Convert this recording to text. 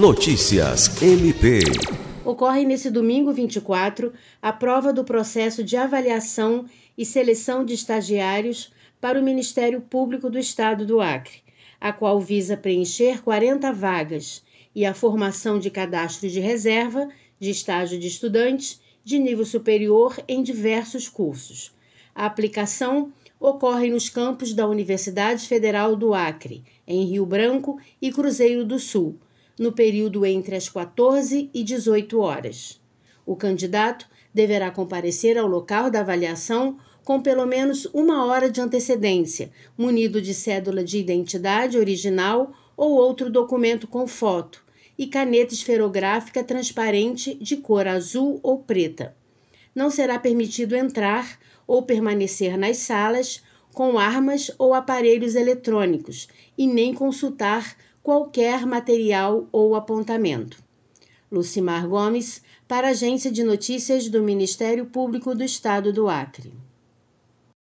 Notícias MP. Ocorre nesse domingo 24 a prova do processo de avaliação e seleção de estagiários para o Ministério Público do Estado do Acre, a qual visa preencher 40 vagas e a formação de cadastro de reserva de estágio de estudantes de nível superior em diversos cursos. A aplicação ocorre nos campos da Universidade Federal do Acre, em Rio Branco e Cruzeiro do Sul, no período entre as 14 e 18 horas. O candidato deverá comparecer ao local da avaliação com pelo menos uma hora de antecedência, munido de cédula de identidade original ou outro documento com foto, e caneta esferográfica transparente de cor azul ou preta. Não será permitido entrar ou permanecer nas salas com armas ou aparelhos eletrônicos e nem consultar qualquer material ou apontamento. Lucimar Gomes, para a Agência de Notícias do Ministério Público do Estado do Acre.